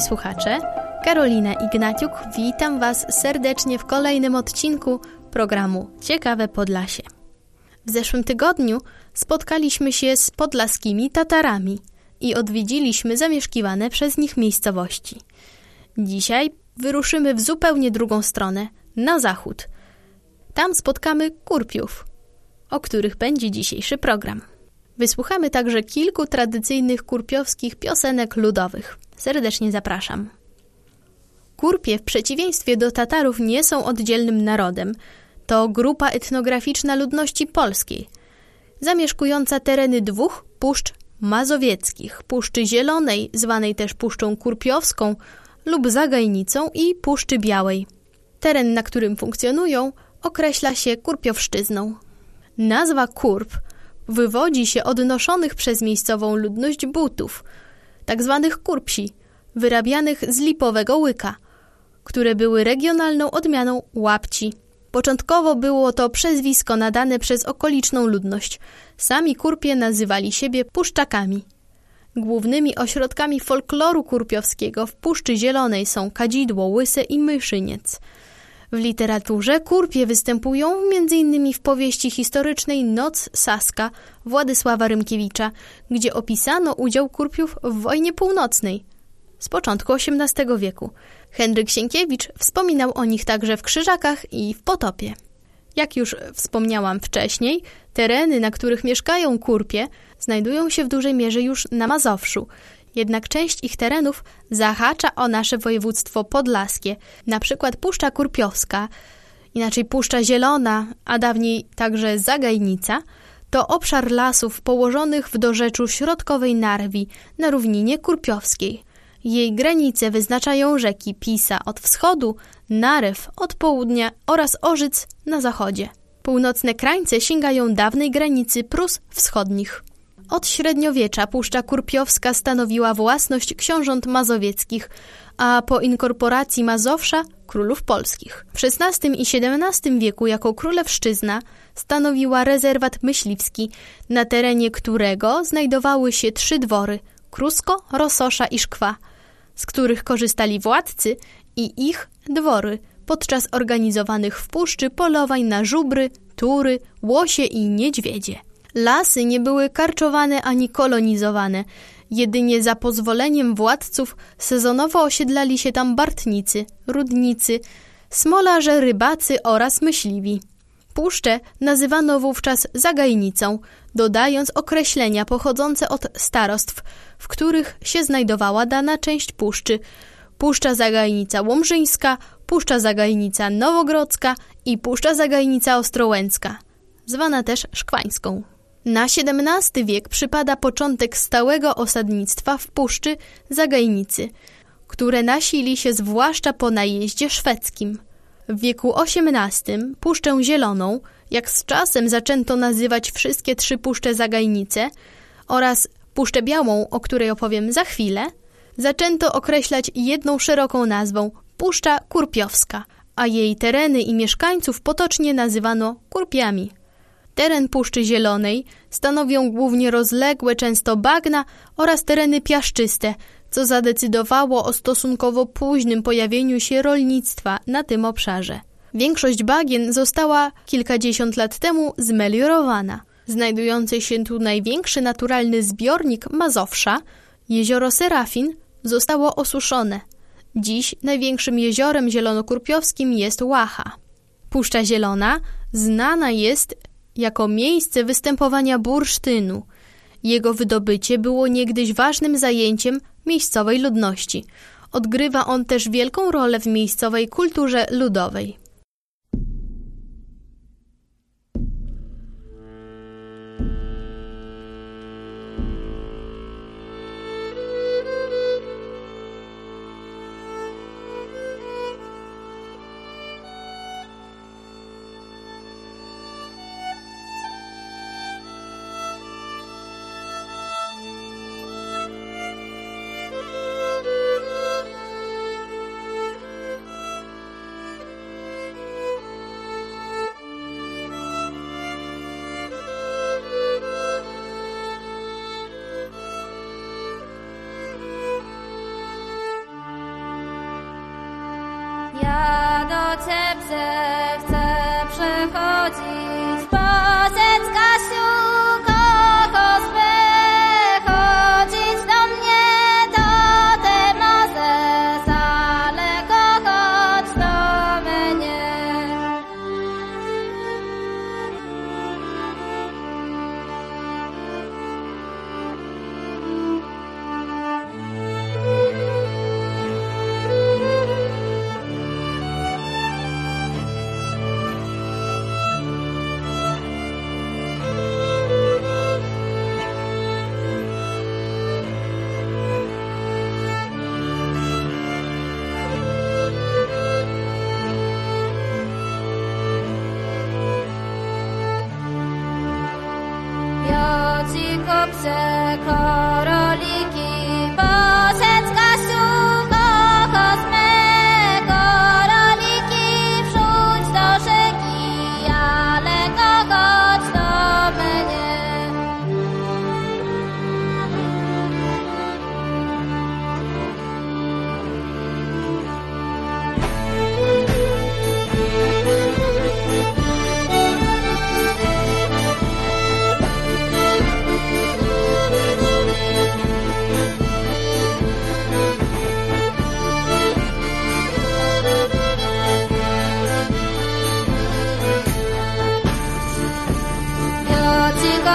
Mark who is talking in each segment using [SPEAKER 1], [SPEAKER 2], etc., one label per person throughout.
[SPEAKER 1] Słuchacze, Karolina Ignaciuk, witam Was serdecznie w kolejnym odcinku programu Ciekawe Podlasie. W zeszłym tygodniu spotkaliśmy się z podlaskimi Tatarami i odwiedziliśmy zamieszkiwane przez nich miejscowości. Dzisiaj wyruszymy w zupełnie drugą stronę, na zachód. Tam spotkamy Kurpiów, o których będzie dzisiejszy program. Wysłuchamy także kilku tradycyjnych kurpiowskich piosenek ludowych. Serdecznie zapraszam. Kurpie w przeciwieństwie do Tatarów nie są oddzielnym narodem. To grupa etnograficzna ludności polskiej, zamieszkująca tereny dwóch puszcz mazowieckich, Puszczy Zielonej, zwanej też Puszczą Kurpiowską lub Zagajnicą i Puszczy Białej. Teren, na którym funkcjonują, określa się Kurpiowszczyzną. Nazwa Kurp wywodzi się od noszonych przez miejscową ludność butów – tak zwanych kurpsi, wyrabianych z lipowego łyka, które były regionalną odmianą łapci. Początkowo było to przezwisko nadane przez okoliczną ludność. Sami kurpie nazywali siebie puszczakami. Głównymi ośrodkami folkloru kurpiowskiego w Puszczy Zielonej są Kadzidło, Łyse i Myszyniec. W literaturze kurpie występują m.in. w powieści historycznej Noc Saska Władysława Rymkiewicza, gdzie opisano udział kurpiów w wojnie północnej z początku XVIII wieku. Henryk Sienkiewicz wspominał o nich także w Krzyżakach i w Potopie. Jak już wspomniałam wcześniej, tereny, na których mieszkają kurpie, znajdują się w dużej mierze już na Mazowszu – jednak część ich terenów zahacza o nasze województwo podlaskie, na przykład Puszcza Kurpiowska, inaczej Puszcza Zielona, a dawniej także Zagajnica, to obszar lasów położonych w dorzeczu środkowej Narwi na równinie kurpiowskiej. Jej granice wyznaczają rzeki Pisa od wschodu, Narew od południa oraz Orzyc na zachodzie. Północne krańce sięgają dawnej granicy Prus wschodnich. Od średniowiecza Puszcza Kurpiowska stanowiła własność książąt mazowieckich, a po inkorporacji Mazowsza królów polskich. W XVI i XVII wieku jako królewszczyzna stanowiła rezerwat myśliwski, na terenie którego znajdowały się trzy dwory – Krusko, Rososza i Szkwa, z których korzystali władcy i ich dwory podczas organizowanych w puszczy polowań na żubry, tury, łosie i niedźwiedzie. Lasy nie były karczowane ani kolonizowane. Jedynie za pozwoleniem władców sezonowo osiedlali się tam bartnicy, rudnicy, smolarze, rybacy oraz myśliwi. Puszczę nazywano wówczas zagajnicą, dodając określenia pochodzące od starostw, w których się znajdowała dana część puszczy. Puszcza Zagajnica Łomżyńska, Puszcza Zagajnica Nowogrodzka i Puszcza Zagajnica Ostrołęcka, zwana też Szkwańską. Na XVII wiek przypada początek stałego osadnictwa w Puszczy Zagajnicy, które nasili się zwłaszcza po najeździe szwedzkim. W wieku XVIII Puszczę Zieloną, jak z czasem zaczęto nazywać wszystkie trzy Puszcze Zagajnice oraz Puszczę Białą, o której opowiem za chwilę, zaczęto określać jedną szeroką nazwą Puszcza Kurpiowska, a jej tereny i mieszkańców potocznie nazywano Kurpiami. Teren Puszczy Zielonej stanowią głównie rozległe, często bagna oraz tereny piaszczyste, co zadecydowało o stosunkowo późnym pojawieniu się rolnictwa na tym obszarze. Większość bagien została kilkadziesiąt lat temu zmeliorowana. Znajdujący się tu największy naturalny zbiornik Mazowsza, jezioro Serafin, zostało osuszone. Dziś największym jeziorem zielonokurpiowskim jest Łacha. Puszcza Zielona znana jest jako miejsce występowania bursztynu. Jego wydobycie było niegdyś ważnym zajęciem miejscowej ludności. Odgrywa on też wielką rolę w miejscowej kulturze ludowej.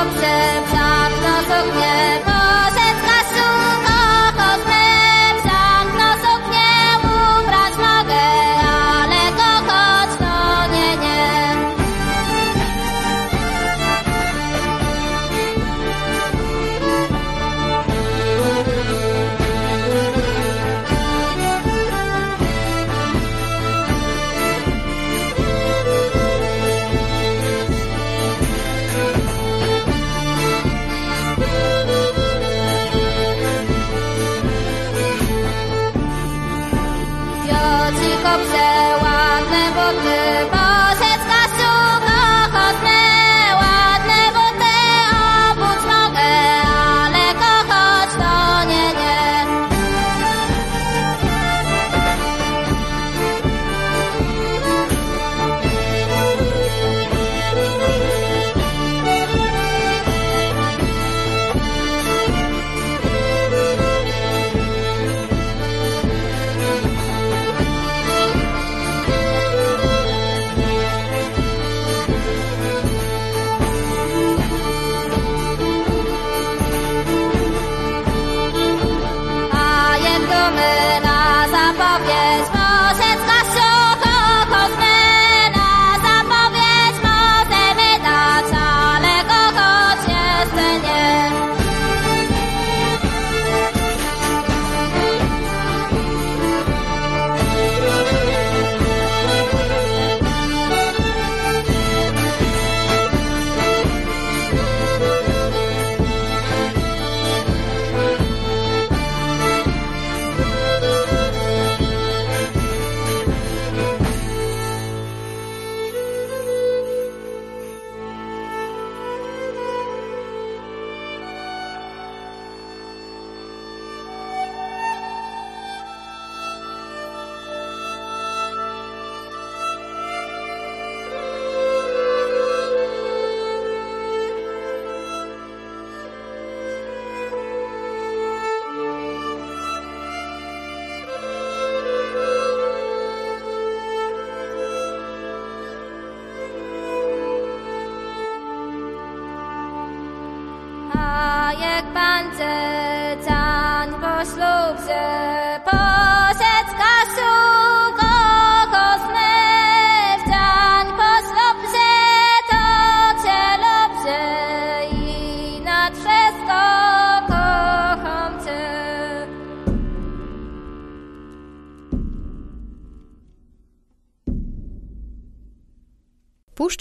[SPEAKER 1] obce ptak na to.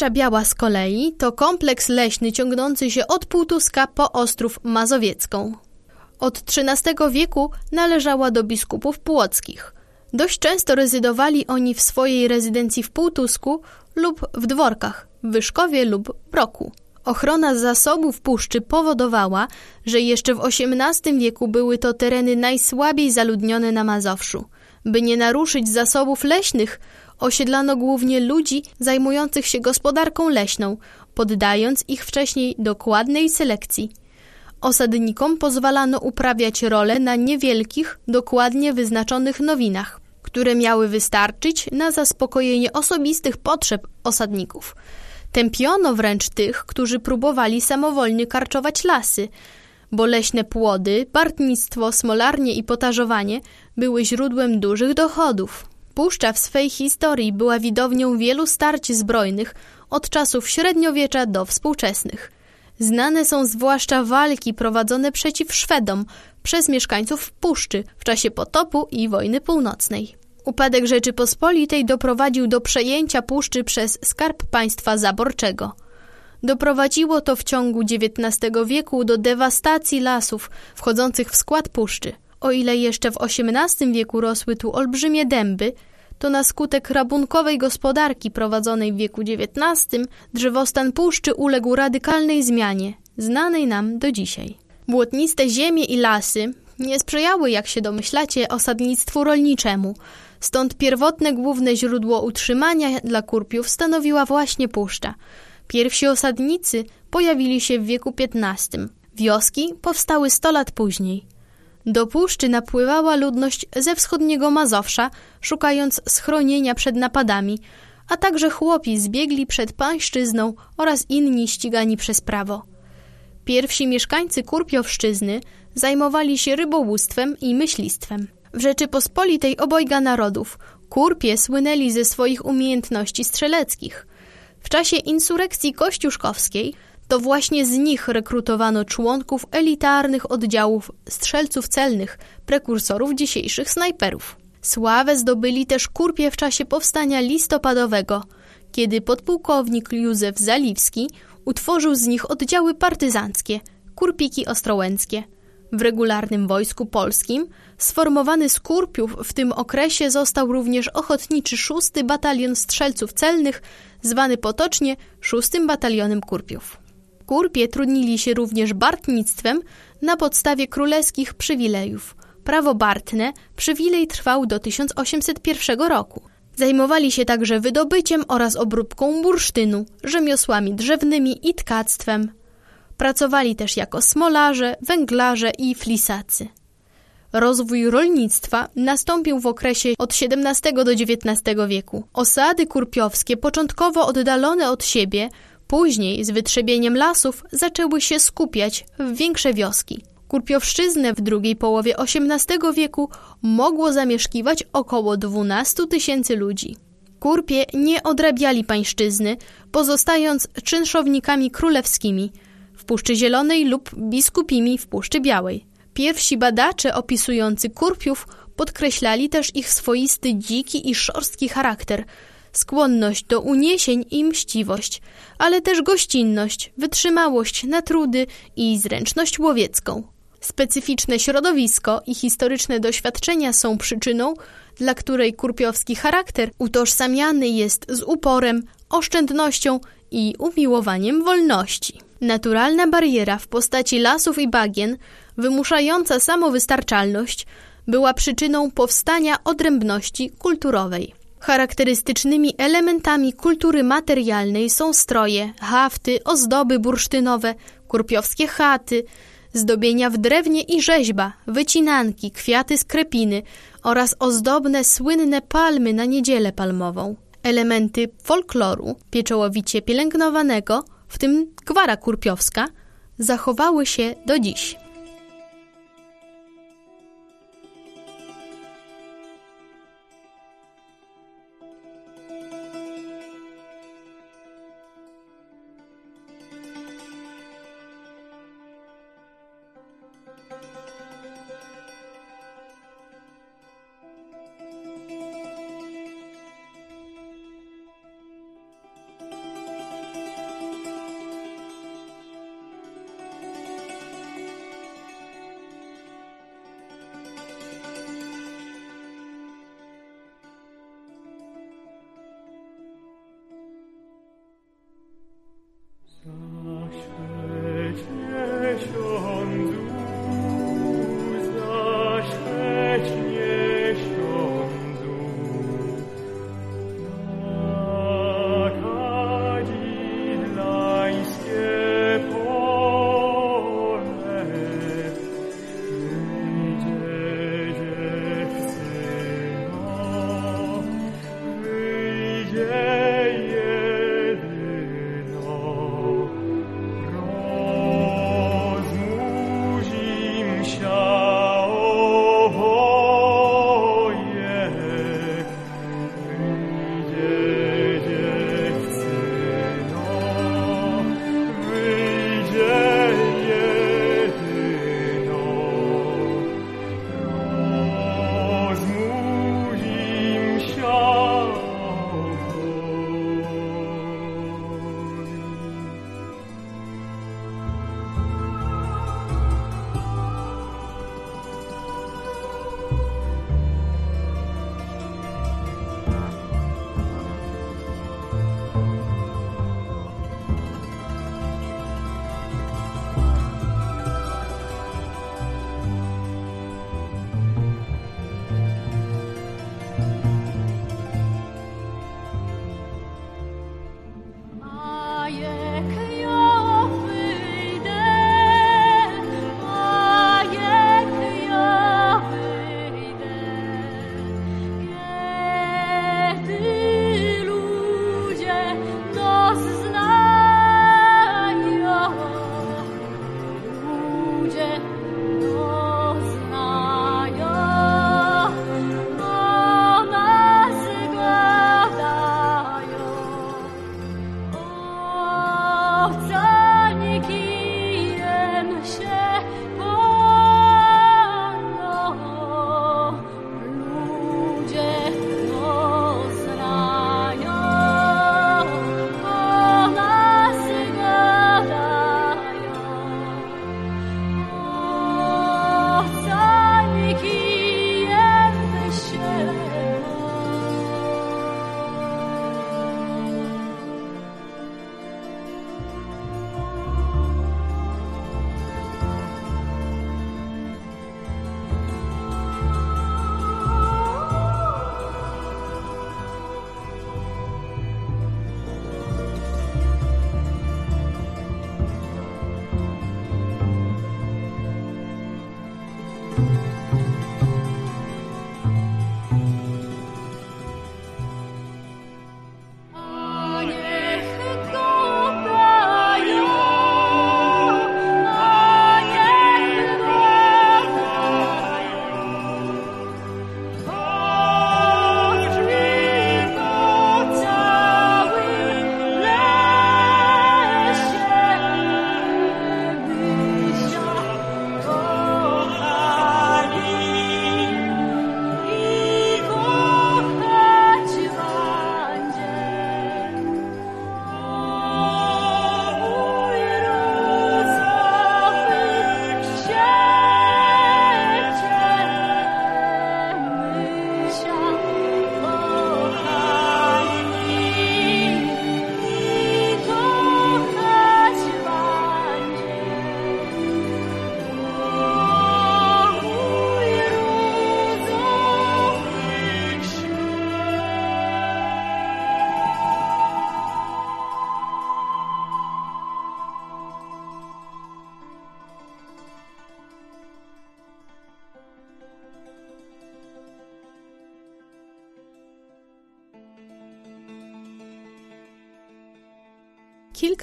[SPEAKER 1] Puszcza Biała z kolei to kompleks leśny ciągnący się od Półtuska po Ostrów Mazowiecką. Od XIII wieku należała do biskupów płockich. Dość często rezydowali oni w swojej rezydencji w Półtusku lub w dworkach, w Wyszkowie lub Broku. Ochrona zasobów puszczy powodowała, że jeszcze w XVIII wieku były to tereny najsłabiej zaludnione na Mazowszu. By nie naruszyć zasobów leśnych, osiedlano głównie ludzi zajmujących się gospodarką leśną, poddając ich wcześniej dokładnej selekcji. Osadnikom pozwalano uprawiać role na niewielkich, dokładnie wyznaczonych nowinach, które miały wystarczyć na zaspokojenie osobistych potrzeb osadników. Tępiono wręcz tych, którzy próbowali samowolnie karczować lasy, bo leśne płody, partnictwo, smolarnie i potarzowanie były źródłem dużych dochodów. Puszcza w swej historii była widownią wielu starć zbrojnych od czasów średniowiecza do współczesnych. Znane są zwłaszcza walki prowadzone przeciw Szwedom przez mieszkańców Puszczy w czasie potopu i wojny północnej. Upadek Rzeczypospolitej doprowadził do przejęcia Puszczy przez Skarb Państwa Zaborczego. Doprowadziło to w ciągu XIX wieku do dewastacji lasów wchodzących w skład puszczy. O ile jeszcze w XVIII wieku rosły tu olbrzymie dęby, to na skutek rabunkowej gospodarki prowadzonej w wieku XIX drzewostan puszczy uległ radykalnej zmianie, znanej nam do dzisiaj. Błotniste ziemie i lasy nie sprzyjały, jak się domyślacie, osadnictwu rolniczemu, stąd pierwotne główne źródło utrzymania dla kurpiów stanowiła właśnie puszcza – Pierwsi osadnicy pojawili się w wieku XV. Wioski powstały 100 lat później. Do puszczy napływała ludność ze wschodniego Mazowsza, szukając schronienia przed napadami, a także chłopi zbiegli przed pańszczyzną oraz inni ścigani przez prawo. Pierwsi mieszkańcy Kurpiowszczyzny zajmowali się rybołówstwem i myślistwem. W Rzeczypospolitej obojga narodów Kurpie słynęli ze swoich umiejętności strzeleckich – w czasie insurekcji kościuszkowskiej to właśnie z nich rekrutowano członków elitarnych oddziałów strzelców celnych, prekursorów dzisiejszych snajperów. Sławę zdobyli też kurpie w czasie powstania listopadowego, kiedy podpułkownik Józef Zaliwski utworzył z nich oddziały partyzanckie, kurpiki ostrołęckie. W regularnym wojsku polskim sformowany z kurpiów w tym okresie został również ochotniczy 6 Batalion Strzelców Celnych zwany potocznie szóstym batalionem Kurpiów. Kurpie trudnili się również bartnictwem na podstawie królewskich przywilejów. Prawo bartne przywilej trwał do 1801 roku. Zajmowali się także wydobyciem oraz obróbką bursztynu, rzemiosłami drzewnymi i tkactwem. Pracowali też jako smolarze, węglarze i flisacy. Rozwój rolnictwa nastąpił w okresie od XVII do XIX wieku. Osady kurpiowskie, początkowo oddalone od siebie, później z wytrzebieniem lasów zaczęły się skupiać w większe wioski. Kurpiowszczyznę w drugiej połowie XVIII wieku mogło zamieszkiwać około 12 tysięcy ludzi. Kurpie nie odrabiali pańszczyzny, pozostając czynszownikami królewskimi w Puszczy Zielonej lub biskupimi w Puszczy Białej. Pierwsi badacze opisujący kurpiów podkreślali też ich swoisty dziki i szorstki charakter, skłonność do uniesień i mściwość, ale też gościnność, wytrzymałość na trudy i zręczność łowiecką. Specyficzne środowisko i historyczne doświadczenia są przyczyną, dla której kurpiowski charakter utożsamiany jest z uporem, oszczędnością i umiłowaniem wolności. Naturalna bariera w postaci lasów i bagien wymuszająca samowystarczalność, była przyczyną powstania odrębności kulturowej. Charakterystycznymi elementami kultury materialnej są stroje, hafty, ozdoby bursztynowe, kurpiowskie chaty, zdobienia w drewnie i rzeźba, wycinanki, kwiaty z krepiny oraz ozdobne, słynne palmy na niedzielę palmową. Elementy folkloru pieczołowicie pielęgnowanego, w tym gwara kurpiowska, zachowały się do dziś.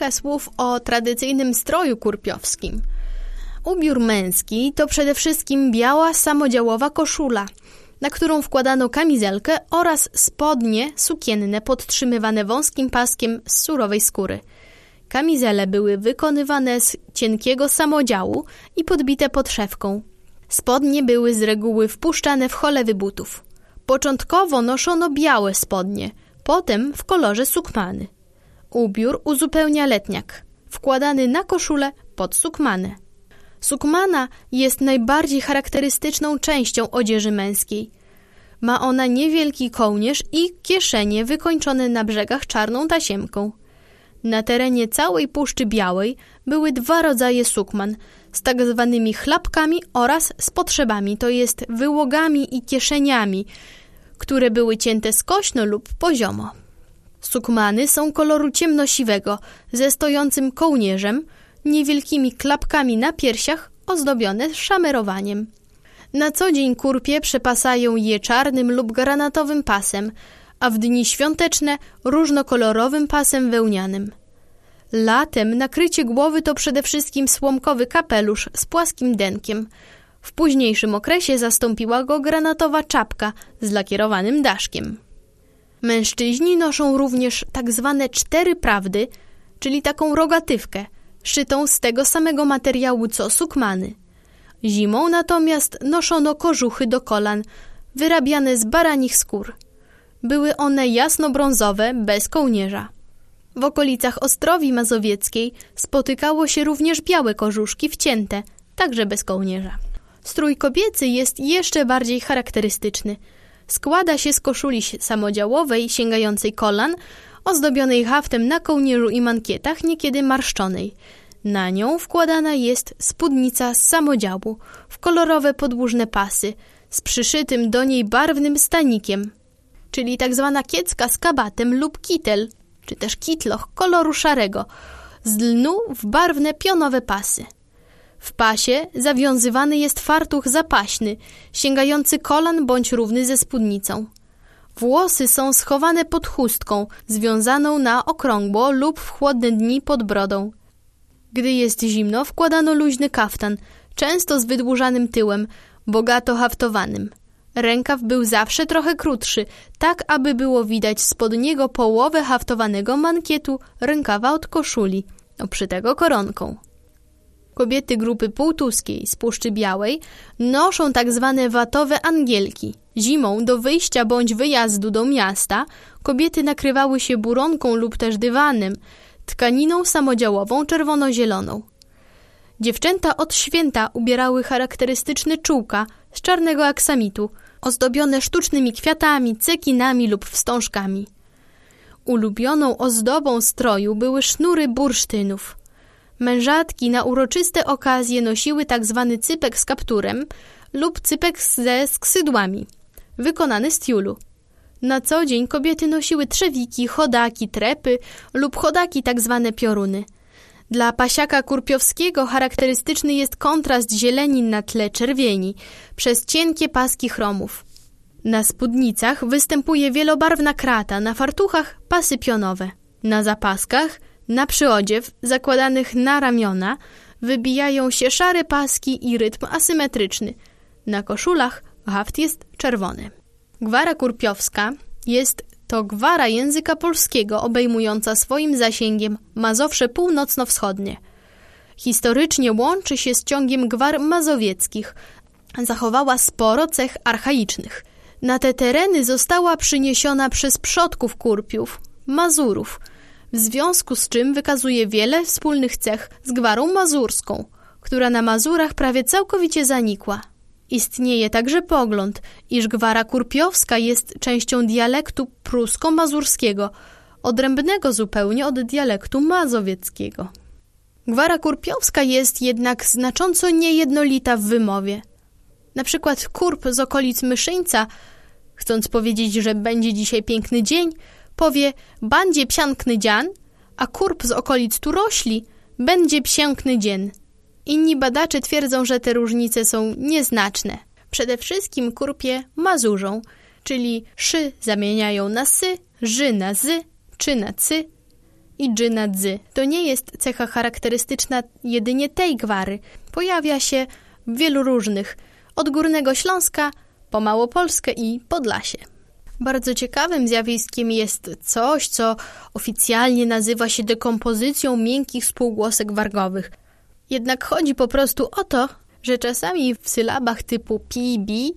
[SPEAKER 1] Kilka słów o tradycyjnym stroju kurpiowskim. Ubiór męski to przede wszystkim biała samodziałowa koszula, na którą wkładano kamizelkę oraz spodnie sukienne podtrzymywane wąskim paskiem z surowej skóry. Kamizele były wykonywane z cienkiego samodziału i podbite podszewką. Spodnie były z reguły wpuszczane w cholewy butów. Początkowo noszono białe spodnie, potem w kolorze sukmany. Ubiór uzupełnia letniak, wkładany na koszulę pod sukmanę. Sukmana jest najbardziej charakterystyczną częścią odzieży męskiej. Ma ona niewielki kołnierz i kieszenie wykończone na brzegach czarną tasiemką. Na terenie całej Puszczy Białej były dwa rodzaje sukman z tak zwanymi chlapkami oraz z potrzebami, to jest wyłogami i kieszeniami, które były cięte skośno lub poziomo. Sukmany są koloru ciemnosiwego, ze stojącym kołnierzem, niewielkimi klapkami na piersiach, ozdobione szamerowaniem. Na co dzień kurpie przepasają je czarnym lub granatowym pasem, a w dni świąteczne różnokolorowym pasem wełnianym. Latem nakrycie głowy to przede wszystkim słomkowy kapelusz z płaskim denkiem. W późniejszym okresie zastąpiła go granatowa czapka z lakierowanym daszkiem. Mężczyźni noszą również tak zwane cztery prawdy, czyli taką rogatywkę, szytą z tego samego materiału co sukmany. Zimą natomiast noszono kożuchy do kolan, wyrabiane z baranich skór. Były one jasno-brązowe, bez kołnierza. W okolicach Ostrowi Mazowieckiej spotykało się również białe kożuszki wcięte, także bez kołnierza. Strój kobiecy jest jeszcze bardziej charakterystyczny. Składa się z koszuli samodziałowej sięgającej kolan, ozdobionej haftem na kołnierzu i mankietach, niekiedy marszczonej. Na nią wkładana jest spódnica z samodziału w kolorowe podłużne pasy z przyszytym do niej barwnym stanikiem, czyli tak zwana kiecka z kabatem lub kitel, czy też kitloch koloru szarego, z lnu w barwne pionowe pasy. W pasie zawiązywany jest fartuch zapaśny, sięgający kolan bądź równy ze spódnicą. Włosy są schowane pod chustką, związaną na okrągło lub w chłodne dni pod brodą. Gdy jest zimno, wkładano luźny kaftan, często z wydłużanym tyłem, bogato haftowanym. Rękaw był zawsze trochę krótszy, tak aby było widać spod niego połowę haftowanego mankietu rękawa od koszuli, oprzytego koronką. Kobiety grupy półtuskiej z Puszczy Białej noszą tak zwane watowe angielki. Zimą do wyjścia bądź wyjazdu do miasta kobiety nakrywały się buronką lub też dywanem, tkaniną samodziałową czerwono-zieloną. Dziewczęta od święta ubierały charakterystyczne czółka z czarnego aksamitu, ozdobione sztucznymi kwiatami, cekinami lub wstążkami. Ulubioną ozdobą stroju były sznury bursztynów. Mężatki na uroczyste okazje nosiły tak zwany cypek z kapturem lub cypek ze skrzydłami, wykonany z tiulu. Na co dzień kobiety nosiły trzewiki, chodaki, trepy lub chodaki tak zwane pioruny. Dla pasiaka kurpiowskiego charakterystyczny jest kontrast zieleni na tle czerwieni przez cienkie paski chromów. Na spódnicach występuje wielobarwna krata, na fartuchach pasy pionowe. Na zapaskach, na przyodziew zakładanych na ramiona wybijają się szare paski i rytm asymetryczny. Na koszulach haft jest czerwony. Gwara kurpiowska jest to gwara języka polskiego obejmująca swoim zasięgiem Mazowsze północno-wschodnie. Historycznie łączy się z ciągiem gwar mazowieckich. Zachowała sporo cech archaicznych. Na te tereny została przyniesiona przez przodków Kurpiów, Mazurów, w związku z czym wykazuje wiele wspólnych cech z gwarą mazurską, która na Mazurach prawie całkowicie zanikła. Istnieje także pogląd, iż gwara kurpiowska jest częścią dialektu prusko-mazurskiego, odrębnego zupełnie od dialektu mazowieckiego. Gwara kurpiowska jest jednak znacząco niejednolita w wymowie. Na przykład kurp z okolic Myszyńca, chcąc powiedzieć, że będzie dzisiaj piękny dzień, powie bandzie psiankny dzian, a kurp z okolic Turośli będzie psiękny dzień. Inni badacze twierdzą, że te różnice są nieznaczne. Przede wszystkim kurpie mazurzą, czyli szy zamieniają na sy, ży na zy, czy na cy. i dżyna dzy. To nie jest cecha charakterystyczna jedynie tej gwary. Pojawia się w wielu różnych, od Górnego Śląska po Małopolskę i Podlasie. Bardzo ciekawym zjawiskiem jest coś, co oficjalnie nazywa się dekompozycją miękkich spółgłosek wargowych. Jednak chodzi po prostu o to, że czasami w sylabach typu pi, bi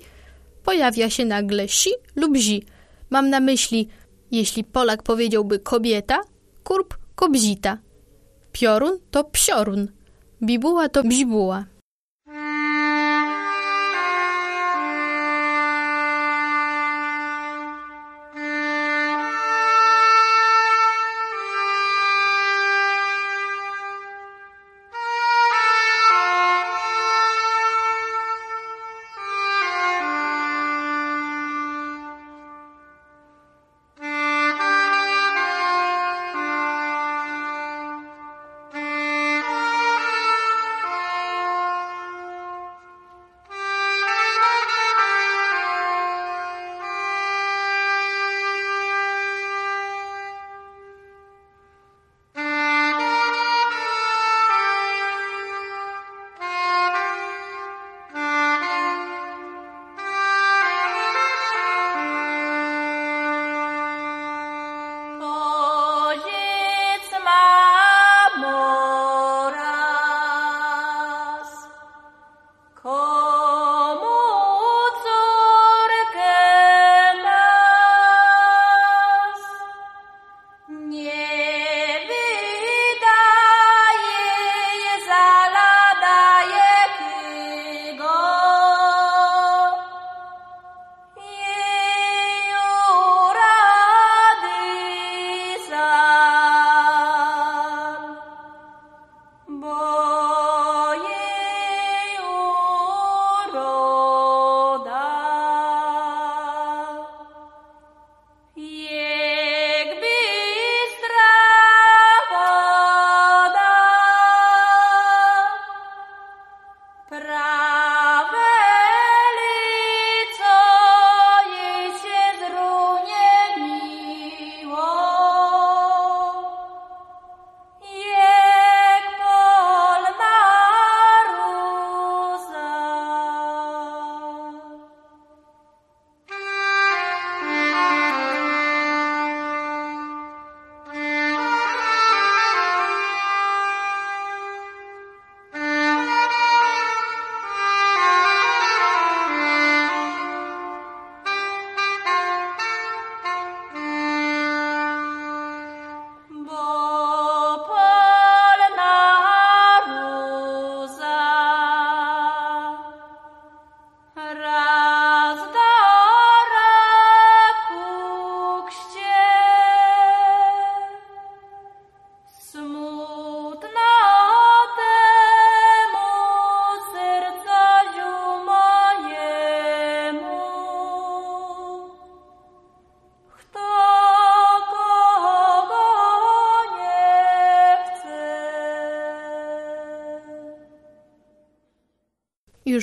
[SPEAKER 1] pojawia się nagle si lub zi. Mam na myśli, jeśli Polak powiedziałby kobieta, kurb kobzita. Piorun to psiorun, bibuła to bzibuła.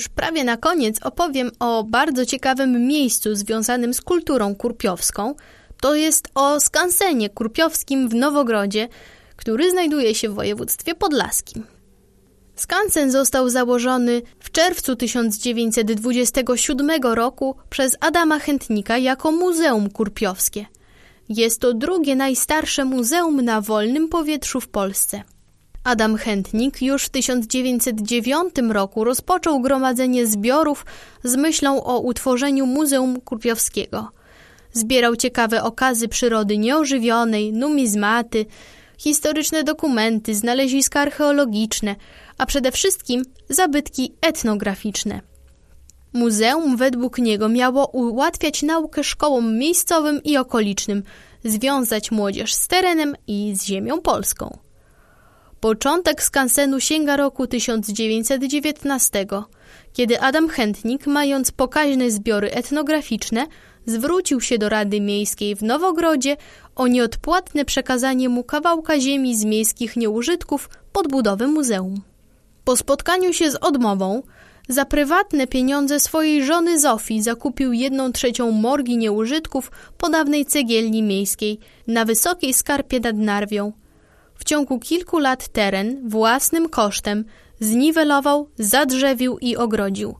[SPEAKER 1] Już prawie na koniec opowiem o bardzo ciekawym miejscu związanym z kulturą kurpiowską. To jest o skansenie kurpiowskim w Nowogrodzie, który znajduje się w województwie podlaskim. Skansen został założony w czerwcu 1927 roku przez Adama Chętnika jako Muzeum Kurpiowskie. Jest to drugie najstarsze muzeum na wolnym powietrzu w Polsce. Adam Chętnik już w 1909 roku rozpoczął gromadzenie zbiorów z myślą o utworzeniu Muzeum Kurpiowskiego. Zbierał ciekawe okazy przyrody nieożywionej, numizmaty, historyczne dokumenty, znaleziska archeologiczne, a przede wszystkim zabytki etnograficzne. Muzeum według niego miało ułatwiać naukę szkołom miejscowym i okolicznym, związać młodzież z terenem i z ziemią polską. Początek skansenu sięga roku 1919, kiedy Adam Chętnik, mając pokaźne zbiory etnograficzne, zwrócił się do Rady Miejskiej w Nowogrodzie o nieodpłatne przekazanie mu kawałka ziemi z miejskich nieużytków pod budowę muzeum. Po spotkaniu się z odmową, za prywatne pieniądze swojej żony Zofii zakupił jedną trzecią morgi nieużytków po dawnej cegielni miejskiej na Wysokiej Skarpie nad Narwią, w ciągu kilku lat teren własnym kosztem zniwelował, zadrzewił i ogrodził.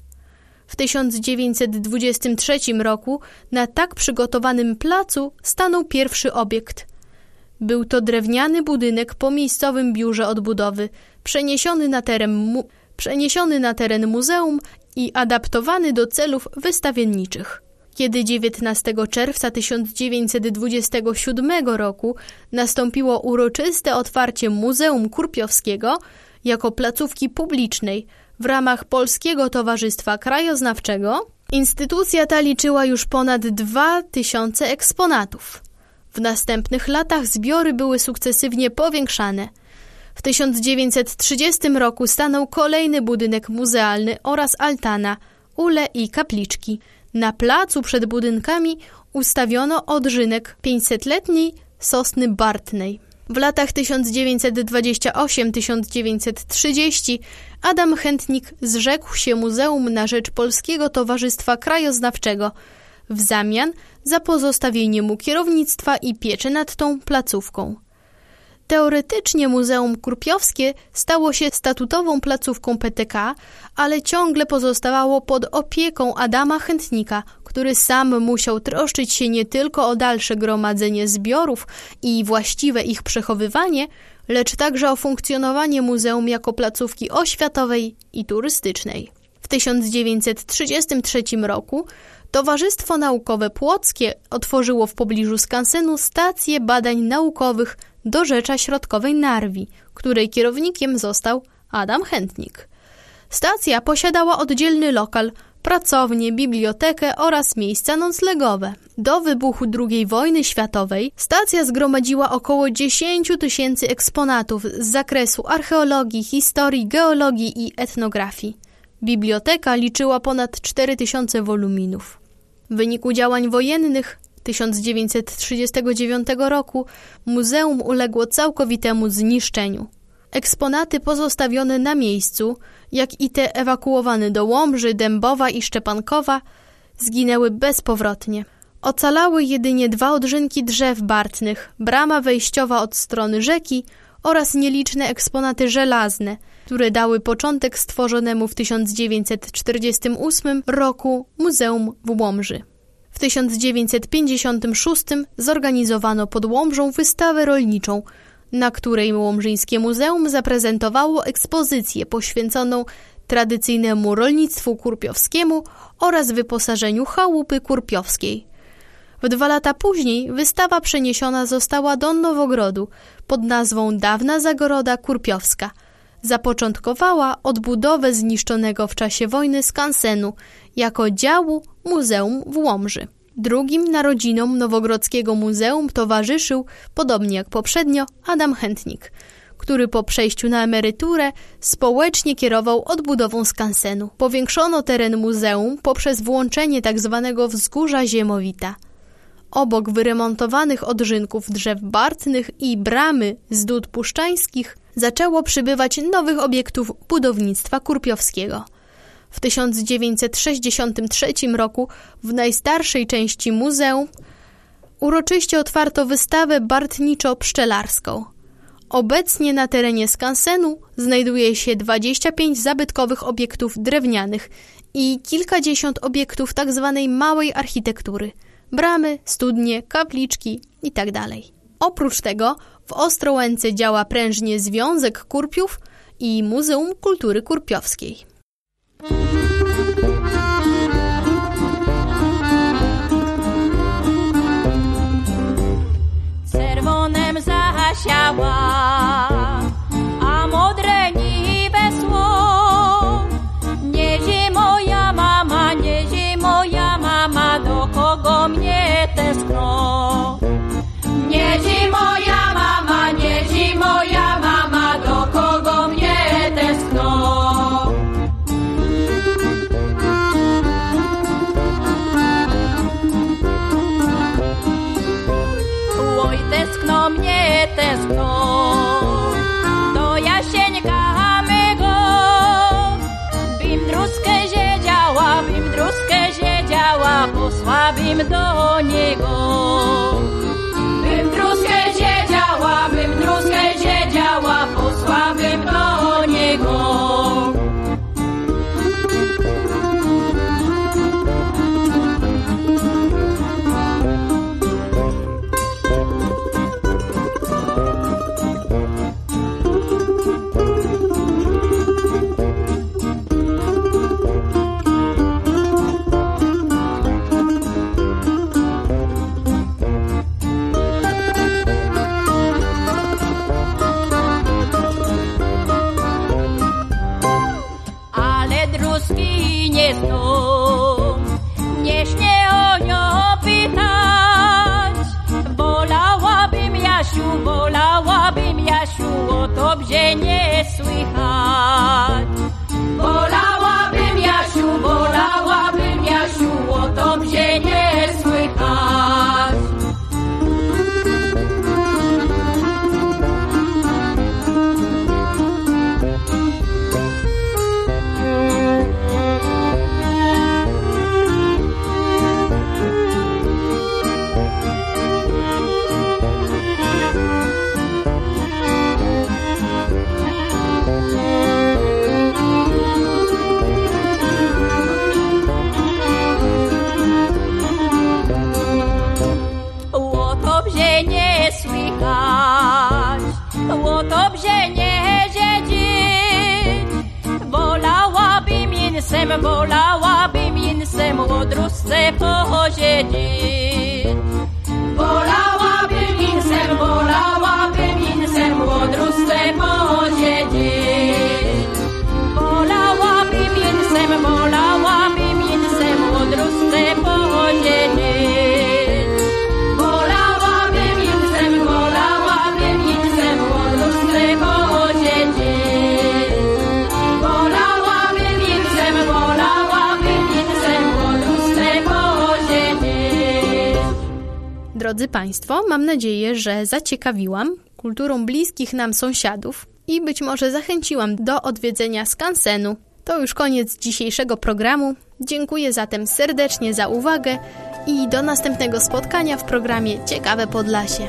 [SPEAKER 1] W 1923 roku na tak przygotowanym placu stanął pierwszy obiekt. Był to drewniany budynek po miejscowym biurze odbudowy, przeniesiony na teren, mu przeniesiony na teren muzeum i adaptowany do celów wystawienniczych. Kiedy 19 czerwca 1927 roku nastąpiło uroczyste otwarcie Muzeum Kurpiowskiego jako placówki publicznej w ramach Polskiego Towarzystwa Krajoznawczego, instytucja ta liczyła już ponad 2000 eksponatów. W następnych latach zbiory były sukcesywnie powiększane. W 1930 roku stanął kolejny budynek muzealny oraz altana, ule i kapliczki – na placu przed budynkami ustawiono odżynek 500-letniej sosny Bartnej. W latach 1928-1930 Adam Chętnik zrzekł się muzeum na rzecz Polskiego Towarzystwa Krajoznawczego w zamian za pozostawienie mu kierownictwa i pieczy nad tą placówką. Teoretycznie Muzeum Kurpiowskie stało się statutową placówką PTK, ale ciągle pozostawało pod opieką Adama Chętnika, który sam musiał troszczyć się nie tylko o dalsze gromadzenie zbiorów i właściwe ich przechowywanie, lecz także o funkcjonowanie muzeum jako placówki oświatowej i turystycznej. W 1933 roku Towarzystwo Naukowe Płockie otworzyło w pobliżu skansenu stację badań naukowych do Rzecza Środkowej Narwi, której kierownikiem został Adam Chętnik. Stacja posiadała oddzielny lokal, pracownię, bibliotekę oraz miejsca noclegowe. Do wybuchu II wojny światowej stacja zgromadziła około 10 tysięcy eksponatów z zakresu archeologii, historii, geologii i etnografii. Biblioteka liczyła ponad 4000 woluminów. W wyniku działań wojennych 1939 roku muzeum uległo całkowitemu zniszczeniu. Eksponaty pozostawione na miejscu, jak i te ewakuowane do Łomży, Dębowa i Szczepankowa, zginęły bezpowrotnie. Ocalały jedynie dwa odrzynki drzew bartnych, brama wejściowa od strony rzeki oraz nieliczne eksponaty żelazne, które dały początek stworzonemu w 1948 roku Muzeum w Łomży. W 1956 zorganizowano pod Łomżą wystawę rolniczą, na której Łomżyńskie Muzeum zaprezentowało ekspozycję poświęconą tradycyjnemu rolnictwu kurpiowskiemu oraz wyposażeniu chałupy kurpiowskiej. W dwa lata później wystawa przeniesiona została do Nowogrodu pod nazwą Dawna Zagoroda Kurpiowska. Zapoczątkowała odbudowę zniszczonego w czasie wojny skansenu jako działu Muzeum w Łomży. Drugim narodzinom Nowogrodzkiego Muzeum towarzyszył, podobnie jak poprzednio, Adam Chętnik, który po przejściu na emeryturę społecznie kierował odbudową skansenu. Powiększono teren muzeum poprzez włączenie tzw. Tak wzgórza Ziemowita. Obok wyremontowanych odrzynków drzew bartnych i bramy z dud puszczańskich zaczęło przybywać nowych obiektów budownictwa kurpiowskiego – w 1963 roku w najstarszej części muzeum uroczyście otwarto wystawę bartniczo-pszczelarską. Obecnie na terenie skansenu znajduje się 25 zabytkowych obiektów drewnianych i kilkadziesiąt obiektów tzw. Tak małej architektury bramy, studnie, kapliczki itd. Oprócz tego w Ostrołęce działa prężnie Związek Kurpiów i Muzeum Kultury Kurpiowskiej.
[SPEAKER 2] Czerwonem zasiała, do niego.
[SPEAKER 1] Drodzy Państwo, mam nadzieję, że zaciekawiłam kulturą bliskich nam sąsiadów i być może zachęciłam do odwiedzenia skansenu. To już koniec dzisiejszego programu. Dziękuję zatem serdecznie za uwagę i do następnego spotkania w programie Ciekawe Podlasie.